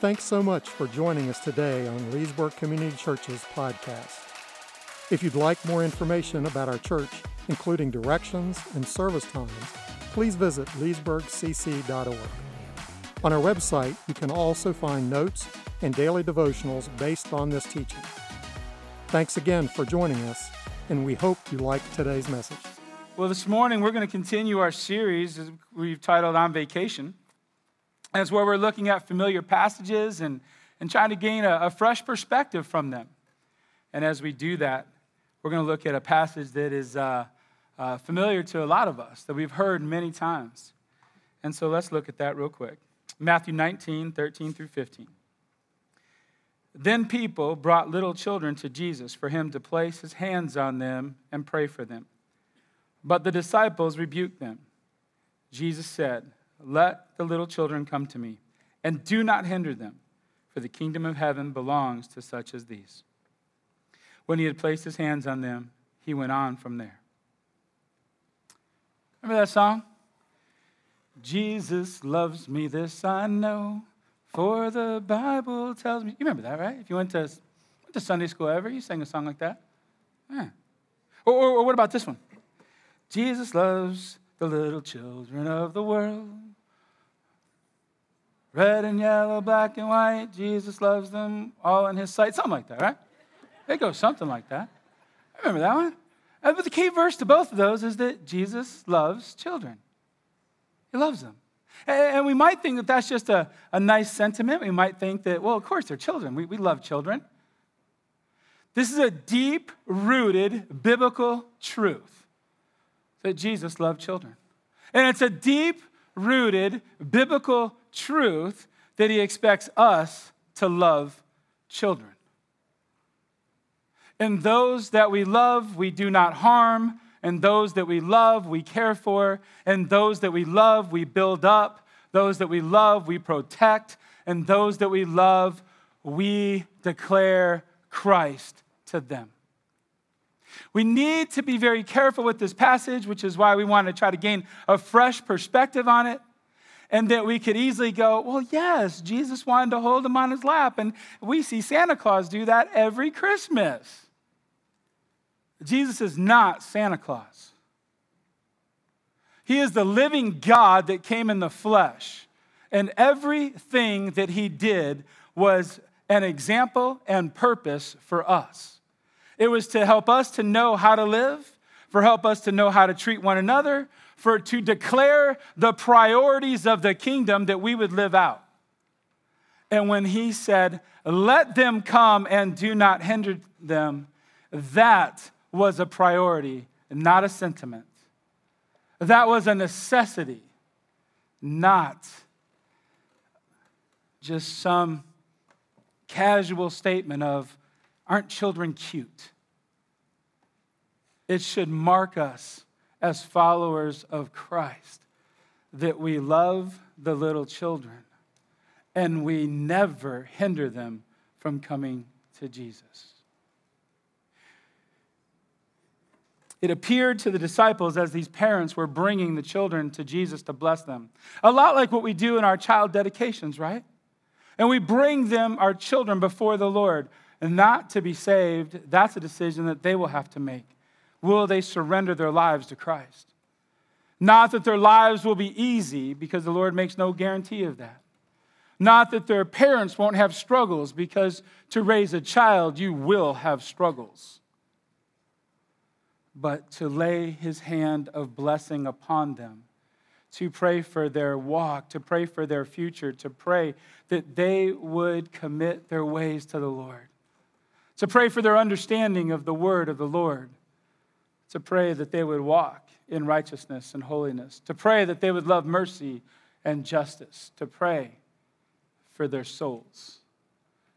Thanks so much for joining us today on Leesburg Community Church's podcast. If you'd like more information about our church, including directions and service times, please visit leesburgcc.org. On our website, you can also find notes and daily devotionals based on this teaching. Thanks again for joining us, and we hope you liked today's message. Well, this morning we're going to continue our series we've titled On Vacation. It's where we're looking at familiar passages and, and trying to gain a, a fresh perspective from them. And as we do that, we're going to look at a passage that is uh, uh, familiar to a lot of us, that we've heard many times. And so let's look at that real quick. Matthew 19, 13 through 15. Then people brought little children to Jesus for him to place his hands on them and pray for them. But the disciples rebuked them. Jesus said, let the little children come to me, and do not hinder them, for the kingdom of heaven belongs to such as these. When he had placed his hands on them, he went on from there. Remember that song? Jesus loves me, this I know, for the Bible tells me. You remember that, right? If you went to, went to Sunday school ever, you sang a song like that. Yeah. Or, or, or what about this one? Jesus loves the little children of the world. Red and yellow, black and white, Jesus loves them all in his sight. Something like that, right? It goes something like that. I remember that one. Uh, but the key verse to both of those is that Jesus loves children. He loves them. And we might think that that's just a, a nice sentiment. We might think that, well, of course, they're children. We, we love children. This is a deep rooted biblical truth that Jesus loved children. And it's a deep rooted biblical truth that he expects us to love children. And those that we love, we do not harm. And those that we love, we care for. And those that we love, we build up. Those that we love, we protect. And those that we love, we declare Christ to them. We need to be very careful with this passage, which is why we want to try to gain a fresh perspective on it. And that we could easily go, well, yes, Jesus wanted to hold him on his lap. And we see Santa Claus do that every Christmas. Jesus is not Santa Claus. He is the living God that came in the flesh. And everything that he did was an example and purpose for us. It was to help us to know how to live, for help us to know how to treat one another, for to declare the priorities of the kingdom that we would live out. And when he said, Let them come and do not hinder them, that was a priority, not a sentiment. That was a necessity, not just some casual statement of, Aren't children cute? It should mark us as followers of Christ that we love the little children and we never hinder them from coming to Jesus. It appeared to the disciples as these parents were bringing the children to Jesus to bless them. A lot like what we do in our child dedications, right? And we bring them, our children, before the Lord and not to be saved, that's a decision that they will have to make. Will they surrender their lives to Christ? Not that their lives will be easy, because the Lord makes no guarantee of that. Not that their parents won't have struggles, because to raise a child, you will have struggles. But to lay his hand of blessing upon them, to pray for their walk, to pray for their future, to pray that they would commit their ways to the Lord to pray for their understanding of the word of the Lord, to pray that they would walk in righteousness and holiness, to pray that they would love mercy and justice, to pray for their souls.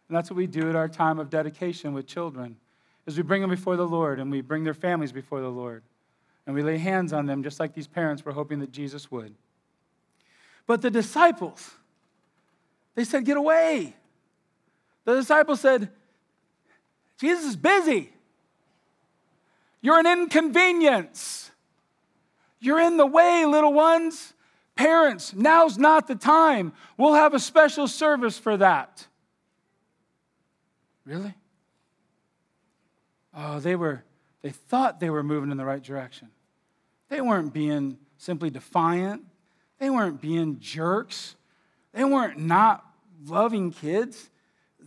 And that's what we do at our time of dedication with children, is we bring them before the Lord and we bring their families before the Lord. And we lay hands on them just like these parents were hoping that Jesus would. But the disciples, they said, Get away. The disciples said, Jesus is busy. You're an inconvenience. You're in the way, little ones. Parents, now's not the time. We'll have a special service for that. Really? Oh, they were, they thought they were moving in the right direction. They weren't being simply defiant. They weren't being jerks. They weren't not loving kids.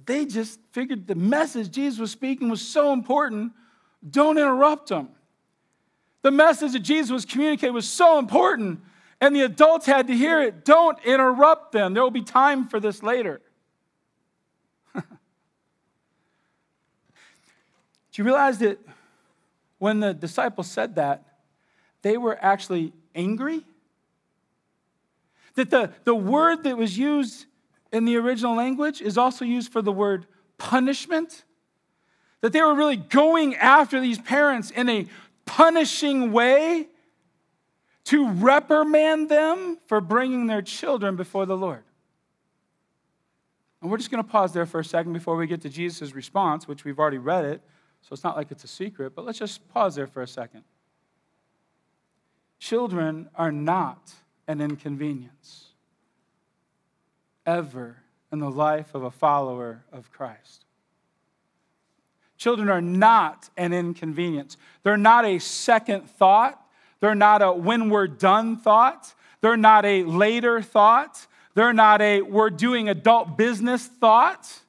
They just figured the message Jesus was speaking was so important, don't interrupt them. The message that Jesus was communicating was so important, and the adults had to hear it. Don't interrupt them. There will be time for this later. Do you realize that when the disciples said that, they were actually angry? That the, the word that was used in the original language is also used for the word punishment. That they were really going after these parents in a punishing way to reprimand them for bringing their children before the Lord. And we're just going to pause there for a second before we get to Jesus' response, which we've already read it, so it's not like it's a secret, but let's just pause there for a second. Children are not an inconvenience ever in the life of a follower of Christ. Children are not an inconvenience. They're not a second thought. They're not a when we're done thought. They're not a later thought. They're not a we're doing adult business thought.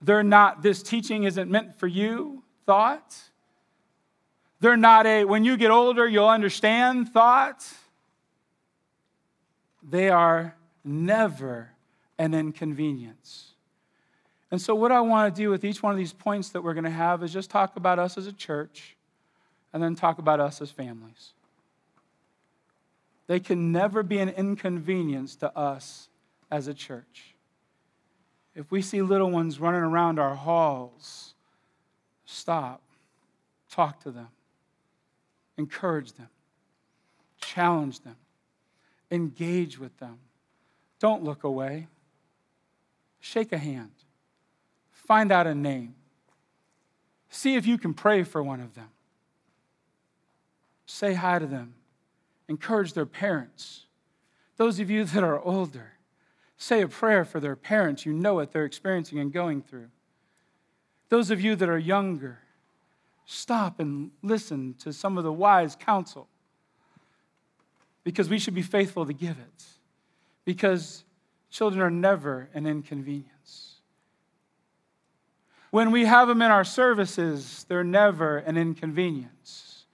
They're not this teaching isn't meant for you thought. They're not a when you get older, you'll understand thought. They are never an inconvenience. And so, what I want to do with each one of these points that we're going to have is just talk about us as a church and then talk about us as families. They can never be an inconvenience to us as a church. If we see little ones running around our halls, stop, talk to them encourage them, challenge them, engage with them. Don't look away. Shake a hand, find out a name, see if you can pray for one of them. Say hi to them, encourage their parents. Those of you that are older, say a prayer for their parents. You know what they're experiencing and going through. Those of you that are younger, stop and listen to some of the wise counsel because we should be faithful to give it. Because children are never an inconvenience. When we have them in our services, they're never an inconvenience.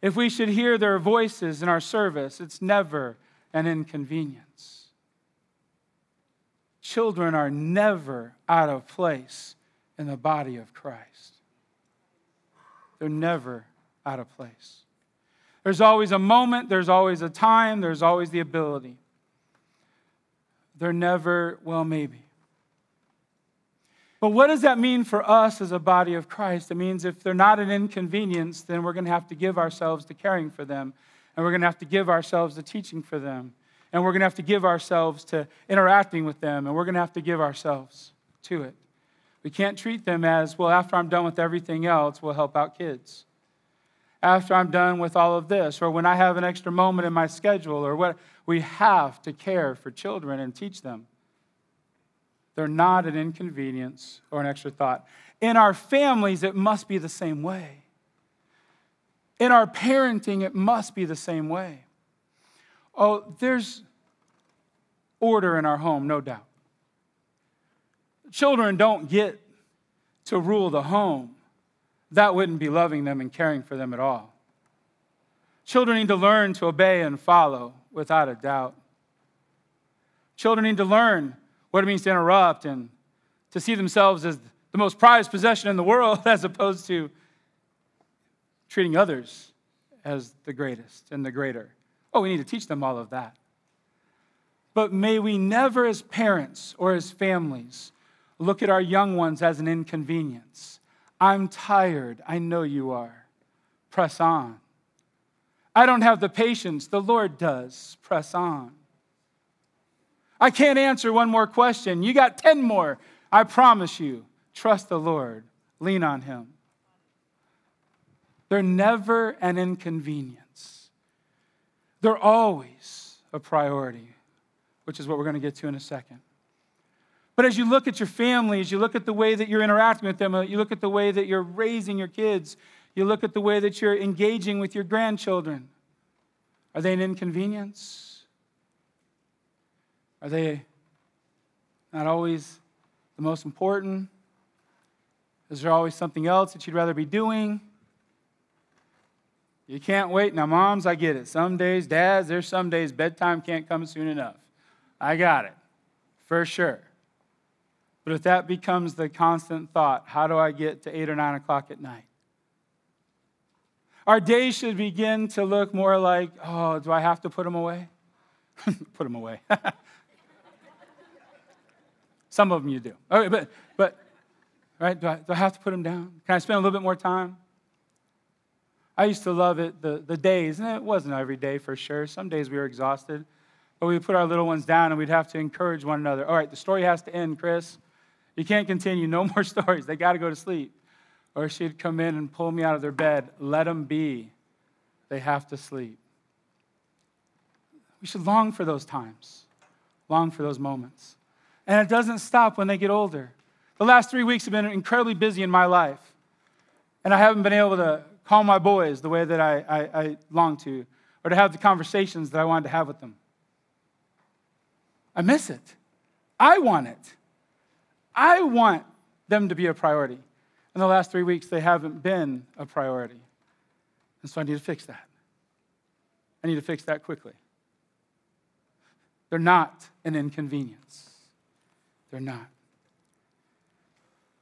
If we should hear their voices in our service, it's never an inconvenience. Children are never out of place in the body of Christ. They're never out of place. There's always a moment, there's always a time, there's always the ability. They're never, well, maybe. But what does that mean for us as a body of Christ? It means if they're not an inconvenience, then we're going to have to give ourselves to caring for them, and we're going to have to give ourselves to teaching for them, and we're going to have to give ourselves to interacting with them, and we're going to have to give ourselves to it. We can't treat them as, well, after I'm done with everything else, we'll help out kids. After I'm done with all of this, or when I have an extra moment in my schedule, or what, we have to care for children and teach them. They're not an inconvenience or an extra thought. In our families, it must be the same way. In our parenting, it must be the same way. Oh, there's order in our home, no doubt. Children don't get to rule the home. That wouldn't be loving them and caring for them at all. Children need to learn to obey and follow without a doubt. Children need to learn what it means to interrupt and to see themselves as the most prized possession in the world as opposed to treating others as the greatest and the greater. Oh, we need to teach them all of that. But may we never, as parents or as families, look at our young ones as an inconvenience. I'm tired. I know you are. Press on. I don't have the patience. The Lord does. Press on. I can't answer one more question. You got 10 more. I promise you. Trust the Lord. Lean on Him. They're never an inconvenience. They're always a priority, which is what we're going to get to in a second. But as you look at your family, as you look at the way that you're interacting with them, uh, you look at the way that you're raising your kids, you look at the way that you're engaging with your grandchildren. Are they an inconvenience? Are they not always the most important? Is there always something else that you'd rather be doing? You can't wait. Now, moms, I get it. Some days, dads, there's some days bedtime can't come soon enough. I got it, for sure. But if that becomes the constant thought, how do I get to 8 or 9 o'clock at night? Our days should begin to look more like, oh, do I have to put them away? put them away. Some of them you do. Okay, but, but right, do I, do I have to put them down? Can I spend a little bit more time? I used to love it, the, the days, and it wasn't every day for sure. Some days we were exhausted, but we would put our little ones down and we'd have to encourage one another. All right, the story has to end, Chris. You can't continue. No more stories. They got to go to sleep. Or she'd come in and pull me out of their bed. Let them be. They have to sleep. We should long for those times, long for those moments. And it doesn't stop when they get older. The last three weeks have been incredibly busy in my life. And I haven't been able to call my boys the way that I, I, I long to, or to have the conversations that I wanted to have with them. I miss it. I want it. I want them to be a priority. In the last three weeks, they haven't been a priority. And so I need to fix that. I need to fix that quickly. They're not an inconvenience. They're not.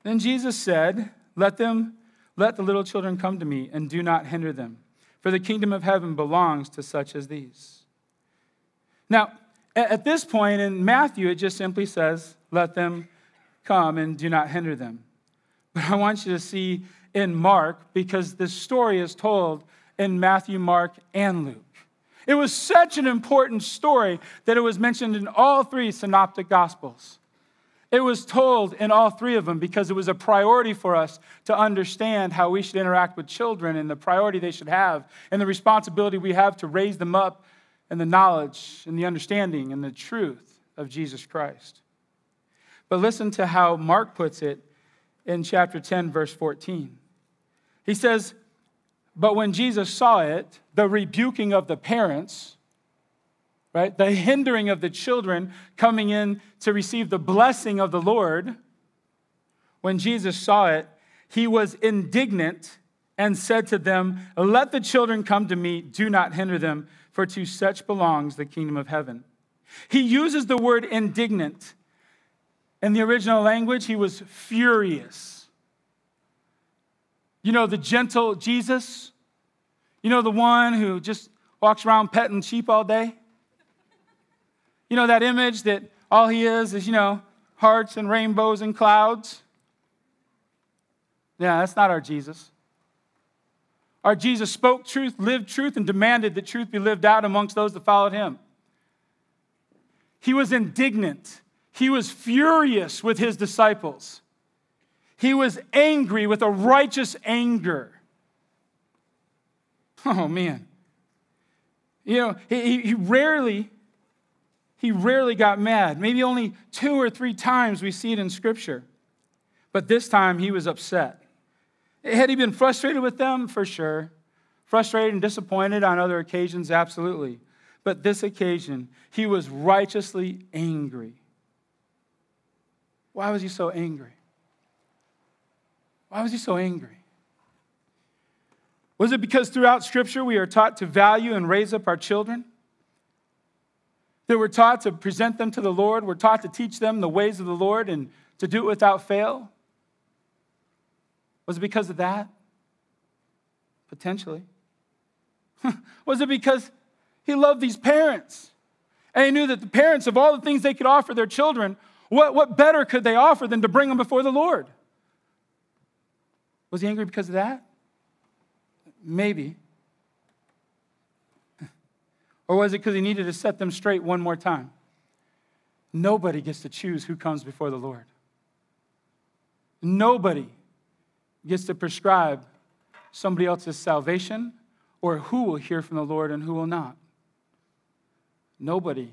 Then Jesus said, Let them, let the little children come to me, and do not hinder them, for the kingdom of heaven belongs to such as these. Now, at this point in Matthew, it just simply says, Let them come and do not hinder them. But I want you to see in Mark, because this story is told in Matthew, Mark, and Luke. It was such an important story that it was mentioned in all three synoptic gospels. It was told in all three of them because it was a priority for us to understand how we should interact with children and the priority they should have and the responsibility we have to raise them up in the knowledge and the understanding and the truth of Jesus Christ. But listen to how Mark puts it in chapter 10, verse 14. He says, But when Jesus saw it, the rebuking of the parents, right, the hindering of the children coming in to receive the blessing of the Lord, when Jesus saw it, he was indignant and said to them, Let the children come to me, do not hinder them, for to such belongs the kingdom of heaven. He uses the word indignant in the original language, he was furious. You know, the gentle Jesus? You know, the one who just walks around petting sheep all day? You know, that image that all he is is, you know, hearts and rainbows and clouds? Yeah, that's not our Jesus. Our Jesus spoke truth, lived truth, and demanded that truth be lived out amongst those that followed him. He was indignant he was furious with his disciples. He was angry with a righteous anger. Oh, man. You know, he, he rarely, he rarely got mad. Maybe only two or three times we see it in Scripture. But this time he was upset. Had he been frustrated with them? For sure. Frustrated and disappointed on other occasions? Absolutely. But this occasion, he was righteously angry. Why was he so angry? Why was he so angry? Was it because throughout Scripture we are taught to value and raise up our children? That we're taught to present them to the Lord? We're taught to teach them the ways of the Lord and to do it without fail? Was it because of that? Potentially. was it because he loved these parents? And he knew that the parents, of all the things they could offer their children, what, what better could they offer than to bring them before the Lord? Was he angry because of that? Maybe. Or was it because he needed to set them straight one more time? Nobody gets to choose who comes before the Lord. Nobody gets to prescribe somebody else's salvation or who will hear from the Lord and who will not. nobody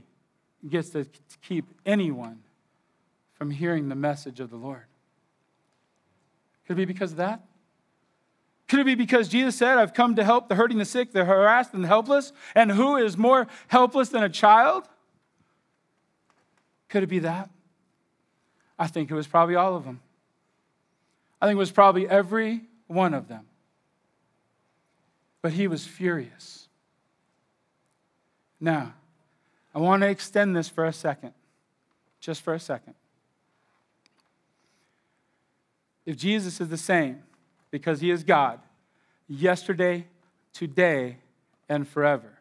gets to keep anyone from hearing the message of the Lord. Could it be because of that? Could it be because Jesus said, I've come to help the hurting, the sick, the harassed, and the helpless? And who is more helpless than a child? Could it be that? I think it was probably all of them. I think it was probably every one of them. But he was furious. Now, I want to extend this for a second, just for a second. If Jesus is the same, because he is God, yesterday, today, and forever,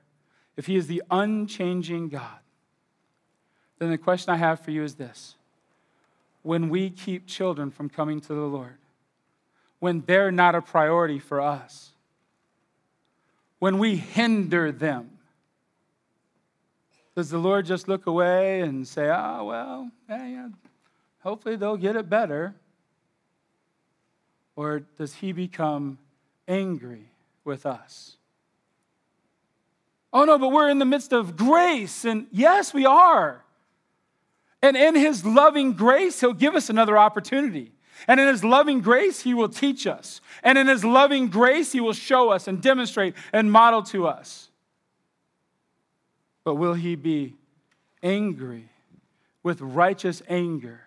if he is the unchanging God, then the question I have for you is this When we keep children from coming to the Lord, when they're not a priority for us, when we hinder them, does the Lord just look away and say, oh, well, yeah, hopefully they'll get it better? Or does he become angry with us? Oh, no, but we're in the midst of grace. And yes, we are. And in his loving grace, he'll give us another opportunity. And in his loving grace, he will teach us. And in his loving grace, he will show us and demonstrate and model to us. But will he be angry with righteous anger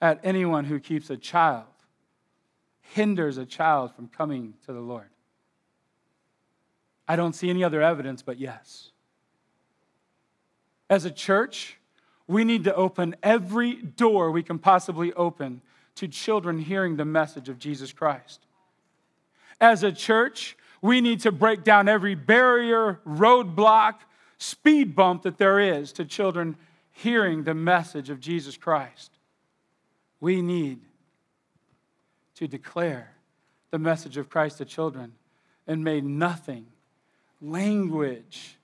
at anyone who keeps a child hinders a child from coming to the Lord? I don't see any other evidence, but yes. As a church, we need to open every door we can possibly open to children hearing the message of Jesus Christ. As a church, we need to break down every barrier, roadblock, speed bump that there is to children hearing the message of Jesus Christ. We need to declare the message of Christ to children and may nothing, language,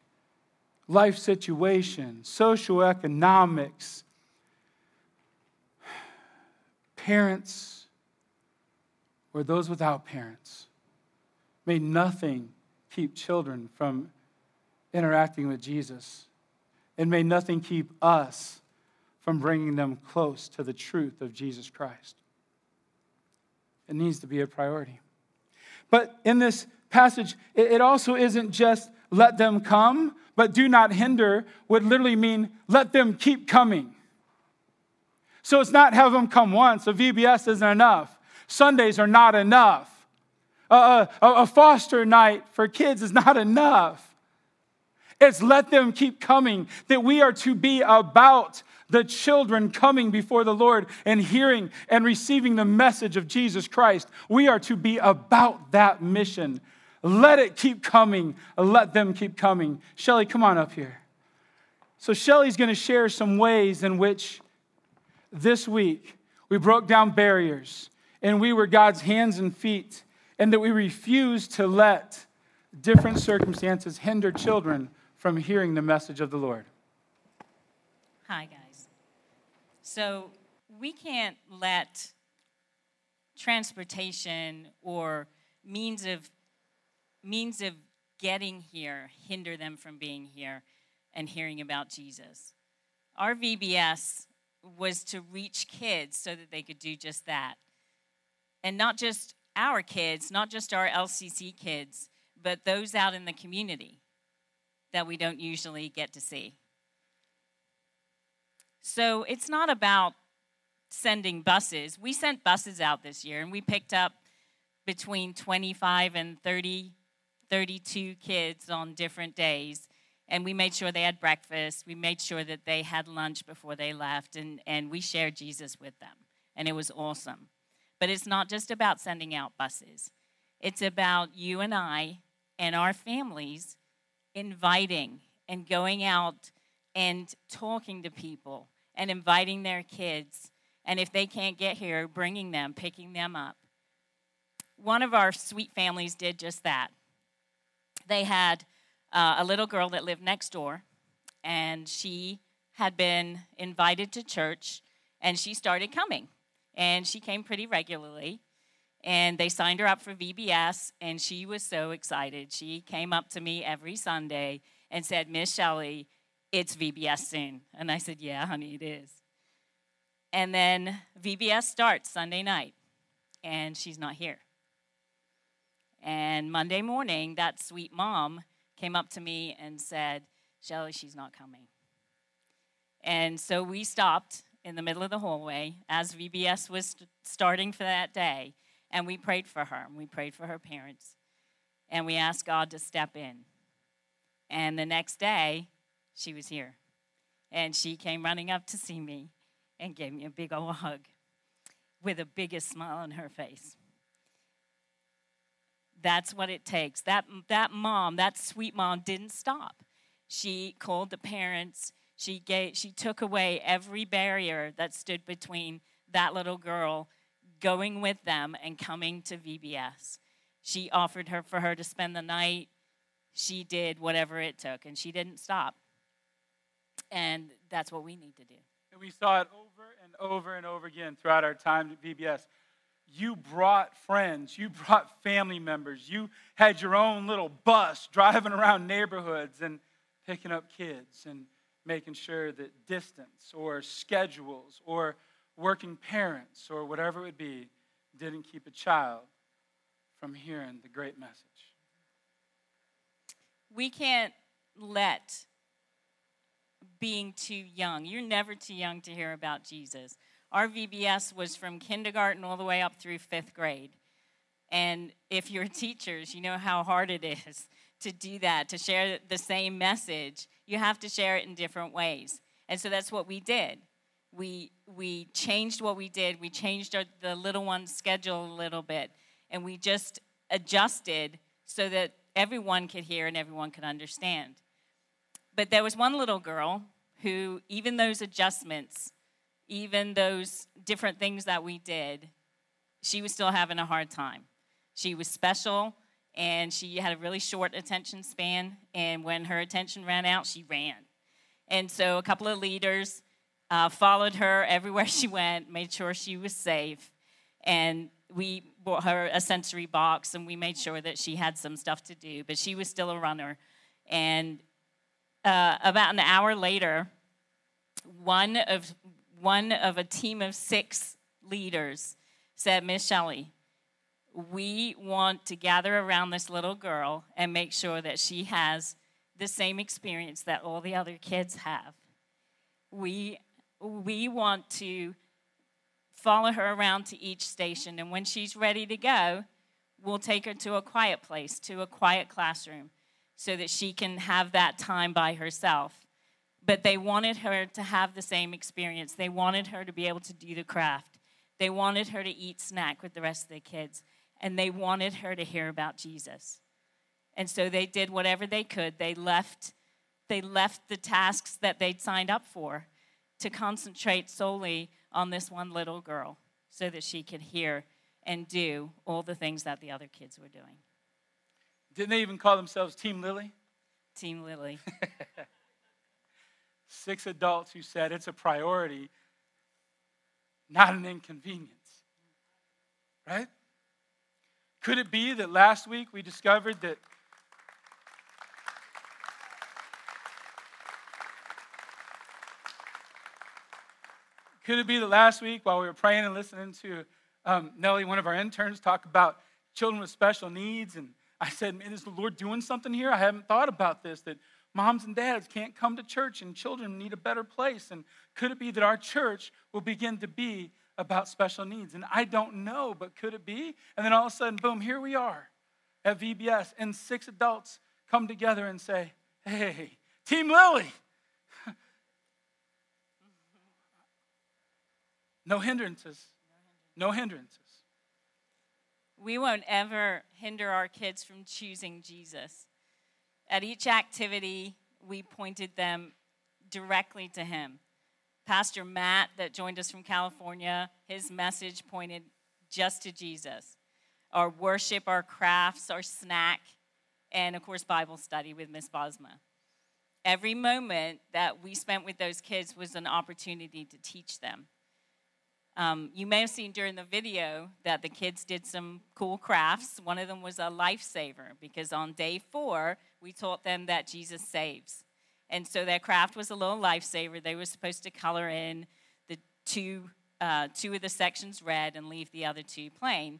life situation, socioeconomics, parents, or those without parents, may nothing keep children from interacting with Jesus. And may nothing keep us from bringing them close to the truth of Jesus Christ. It needs to be a priority. But in this passage, it also isn't just let them come, but do not hinder would literally mean let them keep coming. So it's not have them come once. A VBS isn't enough. Sundays are not enough. A, a, a foster night for kids is not enough. It's let them keep coming, that we are to be about the children coming before the Lord and hearing and receiving the message of Jesus Christ. We are to be about that mission. Let it keep coming. Let them keep coming. Shelly, come on up here. So, Shelly's going to share some ways in which this week we broke down barriers and we were God's hands and feet, and that we refused to let different circumstances hinder children from hearing the message of the Lord. Hi, guys. So we can't let transportation or means of means of getting here hinder them from being here and hearing about Jesus. Our VBS was to reach kids so that they could do just that. And not just our kids, not just our LCC kids, but those out in the community that we don't usually get to see. So it's not about sending buses. We sent buses out this year and we picked up between 25 and 30, 32 kids on different days. And we made sure they had breakfast. We made sure that they had lunch before they left. And, and we shared Jesus with them. And it was awesome. But it's not just about sending out buses, it's about you and I and our families inviting and going out and talking to people and inviting their kids. And if they can't get here, bringing them, picking them up. One of our sweet families did just that. They had uh, a little girl that lived next door, and she had been invited to church, and she started coming. And she came pretty regularly. And they signed her up for VBS, and she was so excited. She came up to me every Sunday and said, Miss Shelley, It's VBS soon. And I said, Yeah, honey, it is. And then VBS starts Sunday night, and she's not here. And Monday morning, that sweet mom came up to me and said, Shelly, she's not coming. And so we stopped in the middle of the hallway as VBS was starting for that day, and we prayed for her. And we prayed for her parents. And we asked God to step in. And the next day, she was here. And she came running up to see me and gave me a big old hug with the biggest smile on her face. That's what it takes. That, that mom, that sweet mom, didn't stop. She called the parents. She, gave, she took away every barrier that stood between that little girl going with them and coming to VBS. She offered her for her to spend the night. She did whatever it took, and she didn't stop. And that's what we need to do. And we saw it over and over and over again throughout our time at VBS you brought friends, you brought family members, you had your own little bus driving around neighborhoods and picking up kids and making sure that distance or schedules or working parents or whatever it would be didn't keep a child from hearing the great message. We can't let being too young, you're never too young to hear about Jesus our VBS was from kindergarten all the way up through fifth grade. And if you're teachers, you know how hard it is to do that, to share the same message. You have to share it in different ways. And so that's what we did. We, we changed what we did. We changed our, the little one's schedule a little bit. And we just adjusted so that everyone could hear and everyone could understand. But there was one little girl who, even those adjustments, even those different things that we did, she was still having a hard time. She was special and she had a really short attention span. And when her attention ran out, she ran. And so a couple of leaders uh, followed her everywhere she went, made sure she was safe. And we bought her a sensory box and we made sure that she had some stuff to do, but she was still a runner. And uh, about an hour later, one of one of a team of six leaders said, Miss Shelley, we want to gather around this little girl and make sure that she has the same experience that all the other kids have. We, we want to follow her around to each station, and when she's ready to go, we'll take her to a quiet place, to a quiet classroom, so that she can have that time by herself but they wanted her to have the same experience. They wanted her to be able to do the craft. They wanted her to eat snack with the rest of the kids. And they wanted her to hear about Jesus. And so they did whatever they could. They left, they left the tasks that they'd signed up for to concentrate solely on this one little girl so that she could hear and do all the things that the other kids were doing. Didn't they even call themselves Team Lily? Team Lily. six adults who said it's a priority, not an inconvenience. Right? Could it be that last week we discovered that Could it be that last week while we were praying and listening to um, Nellie, one of our interns, talk about children with special needs, and I said, Man, is the Lord doing something here? I haven't thought about this. That Moms and dads can't come to church, and children need a better place. And could it be that our church will begin to be about special needs? And I don't know, but could it be? And then all of a sudden, boom, here we are at VBS, and six adults come together and say, Hey, Team Lily. No hindrances. No hindrances. We won't ever hinder our kids from choosing Jesus. At each activity, we pointed them directly to him. Pastor Matt, that joined us from California, his message pointed just to Jesus. Our worship, our crafts, our snack, and of course, Bible study with Miss Bosma. Every moment that we spent with those kids was an opportunity to teach them. Um, you may have seen during the video that the kids did some cool crafts. One of them was a lifesaver because on day four, we taught them that Jesus saves. And so their craft was a little lifesaver. They were supposed to color in the two, uh, two of the sections red and leave the other two plain.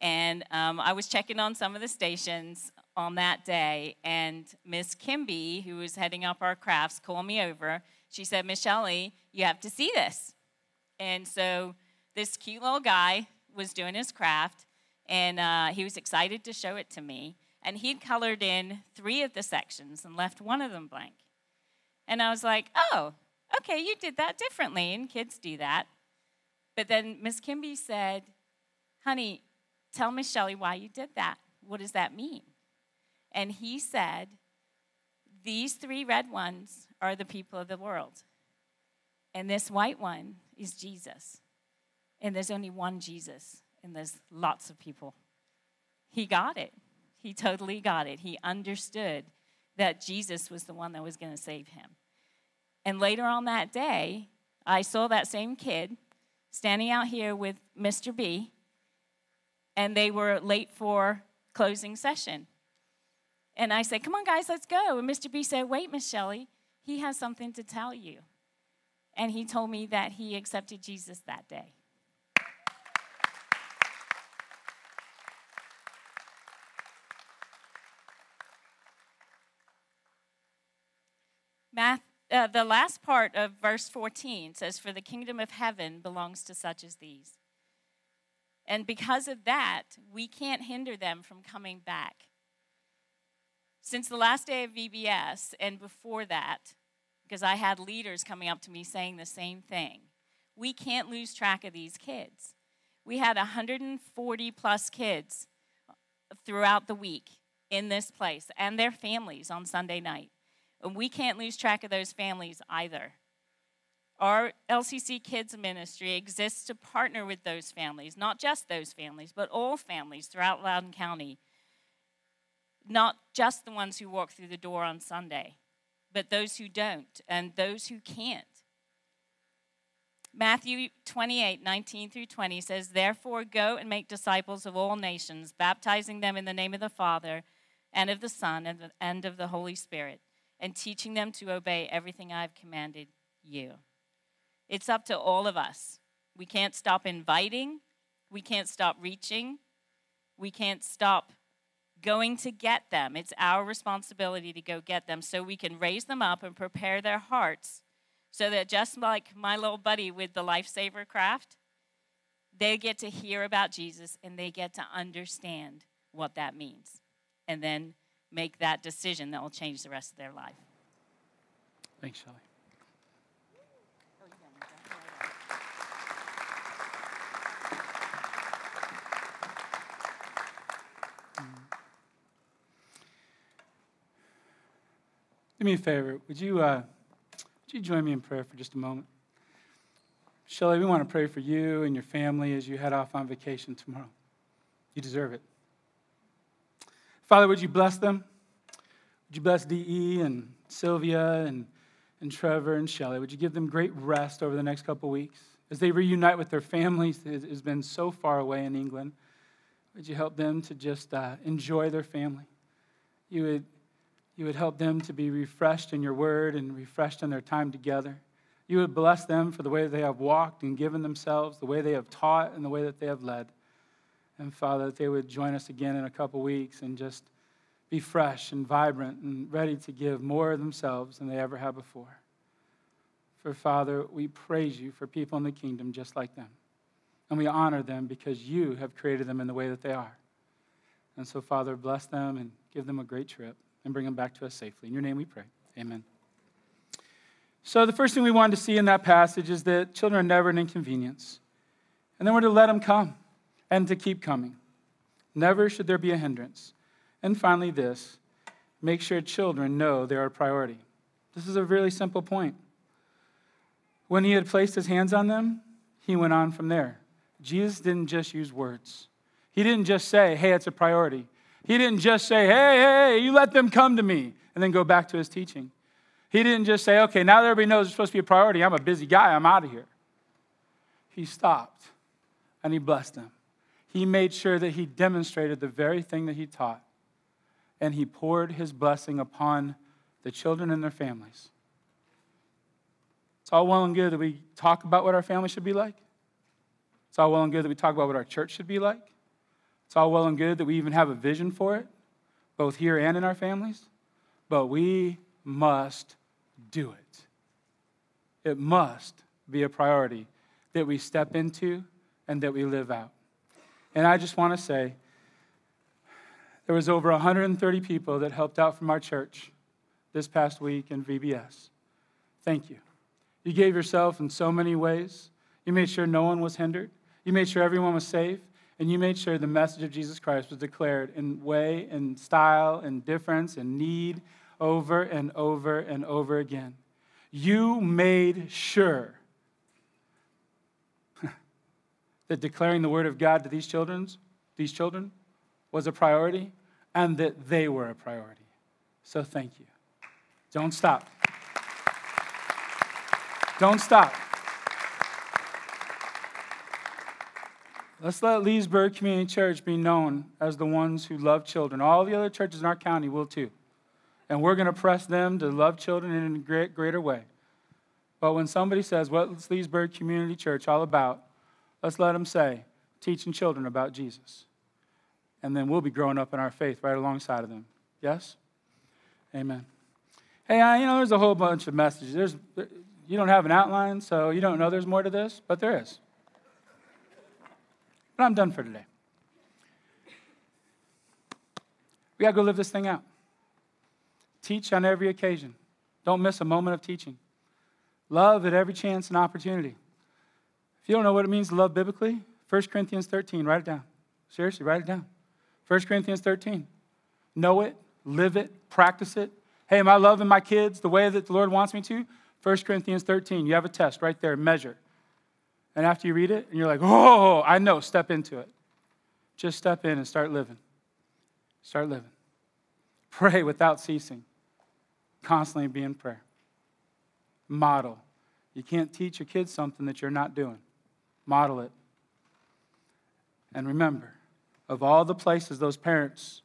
And um, I was checking on some of the stations on that day, and Miss Kimby, who was heading up our crafts, called me over. She said, Miss Shelley, you have to see this. And so this cute little guy was doing his craft, and uh, he was excited to show it to me. And he'd colored in three of the sections and left one of them blank. And I was like, oh, okay, you did that differently, and kids do that. But then Miss Kimby said, honey, tell Miss Shelley why you did that. What does that mean? And he said, these three red ones are the people of the world. And this white one is Jesus. And there's only one Jesus, and there's lots of people. He got it. He totally got it. He understood that Jesus was the one that was going to save him. And later on that day, I saw that same kid standing out here with Mr. B, and they were late for closing session. And I said, Come on, guys, let's go. And Mr. B said, Wait, Miss Shelley, he has something to tell you. And he told me that he accepted Jesus that day. Math, uh, the last part of verse 14 says, For the kingdom of heaven belongs to such as these. And because of that, we can't hinder them from coming back. Since the last day of VBS and before that, because I had leaders coming up to me saying the same thing, we can't lose track of these kids. We had 140 plus kids throughout the week in this place and their families on Sunday night. And we can't lose track of those families either. Our LCC Kids Ministry exists to partner with those families, not just those families, but all families throughout Loudoun County. Not just the ones who walk through the door on Sunday, but those who don't and those who can't. Matthew 28, 19 through 20 says, Therefore, go and make disciples of all nations, baptizing them in the name of the Father, and of the Son, and of the Holy Spirit and teaching them to obey everything I've commanded you. It's up to all of us. We can't stop inviting, we can't stop reaching, we can't stop going to get them. It's our responsibility to go get them so we can raise them up and prepare their hearts so that just like my little buddy with the lifesaver craft, they get to hear about Jesus and they get to understand what that means. And then make that decision that will change the rest of their life. Thanks, Shelley. Do me a favor. Would you, uh, would you join me in prayer for just a moment? Shelley, we want to pray for you and your family as you head off on vacation tomorrow. You deserve it. Father, would you bless them? Would you bless DE and Sylvia and, and Trevor and Shelley? Would you give them great rest over the next couple weeks as they reunite with their families that has been so far away in England? Would you help them to just uh, enjoy their family? You would, you would help them to be refreshed in your word and refreshed in their time together. You would bless them for the way they have walked and given themselves, the way they have taught, and the way that they have led. And Father, that they would join us again in a couple weeks and just be fresh and vibrant and ready to give more of themselves than they ever have before. For Father, we praise you for people in the kingdom just like them. And we honor them because you have created them in the way that they are. And so, Father, bless them and give them a great trip and bring them back to us safely. In your name we pray. Amen. So, the first thing we wanted to see in that passage is that children are never an inconvenience. And then we're to let them come and to keep coming. Never should there be a hindrance. And finally, this make sure children know they're a priority. This is a really simple point. When he had placed his hands on them, he went on from there. Jesus didn't just use words, he didn't just say, hey, it's a priority. He didn't just say, hey, hey, you let them come to me, and then go back to his teaching. He didn't just say, okay, now that everybody knows it's supposed to be a priority, I'm a busy guy, I'm out of here. He stopped and he blessed them he made sure that he demonstrated the very thing that he taught. And he poured his blessing upon the children and their families. It's all well and good that we talk about what our family should be like. It's all well and good that we talk about what our church should be like. It's all well and good that we even have a vision for it, both here and in our families. But we must do it. It must be a priority that we step into and that we live out. And I just want to say there was over 130 people that helped out from our church this past week in VBS. Thank you. You gave yourself in so many ways. You made sure no one was hindered. You made sure everyone was safe. And you made sure the message of Jesus Christ was declared in way and style and difference and need over and over and over again. You made sure that declaring the word of God to these children, these children was a priority and that they were a priority. So thank you. Don't stop. Don't stop. Let's let Leesburg Community Church be known as the ones who love children. All the other churches in our county will too. And we're going to press them to love children in a great, greater way. But when somebody says, What's Leesburg Community Church all about? Let's let them say, Teaching children about Jesus. And then we'll be growing up in our faith right alongside of them. Yes? Amen. Hey, I, you know, there's a whole bunch of messages. There's, you don't have an outline, so you don't know there's more to this, but there is. But I'm done for today. We got to go live this thing out. Teach on every occasion. Don't miss a moment of teaching. Love at every chance and opportunity. If you don't know what it means to love biblically, 1 Corinthians 13, write it down. Seriously, write it down. 1 Corinthians 13. Know it, live it, practice it. Hey, am I loving my kids the way that the Lord wants me to? 1 Corinthians 13. You have a test right there, measure. And after you read it, and you're like, oh, I know, step into it. Just step in and start living. Start living. Pray without ceasing. Constantly be in prayer. Model. You can't teach your kids something that you're not doing. Model it. And remember, of all the places those parents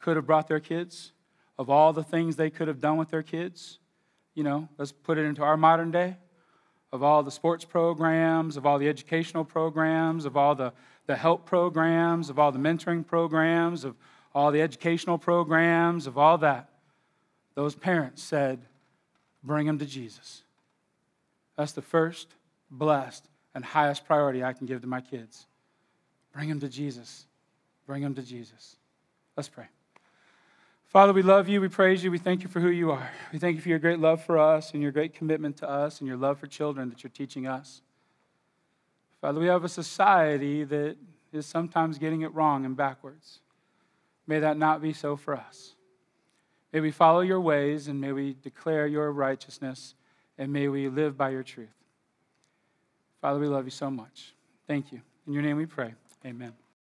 could have brought their kids, of all the things they could have done with their kids, you know, let's put it into our modern day, of all the sports programs, of all the educational programs, of all the, the help programs, of all the mentoring programs, of all the educational programs, of all that, those parents said, bring them to Jesus. That's the first, blessed, and highest priority I can give to my kids. Bring them to Jesus. Bring them to Jesus. Let's pray. Father, we love you. We praise you. We thank you for who you are. We thank you for your great love for us and your great commitment to us and your love for children that you're teaching us. Father, we have a society that is sometimes getting it wrong and backwards. May that not be so for us. May we follow your ways and may we declare your righteousness and may we live by your truth. Father, we love you so much. Thank you. In your name we pray. Amen.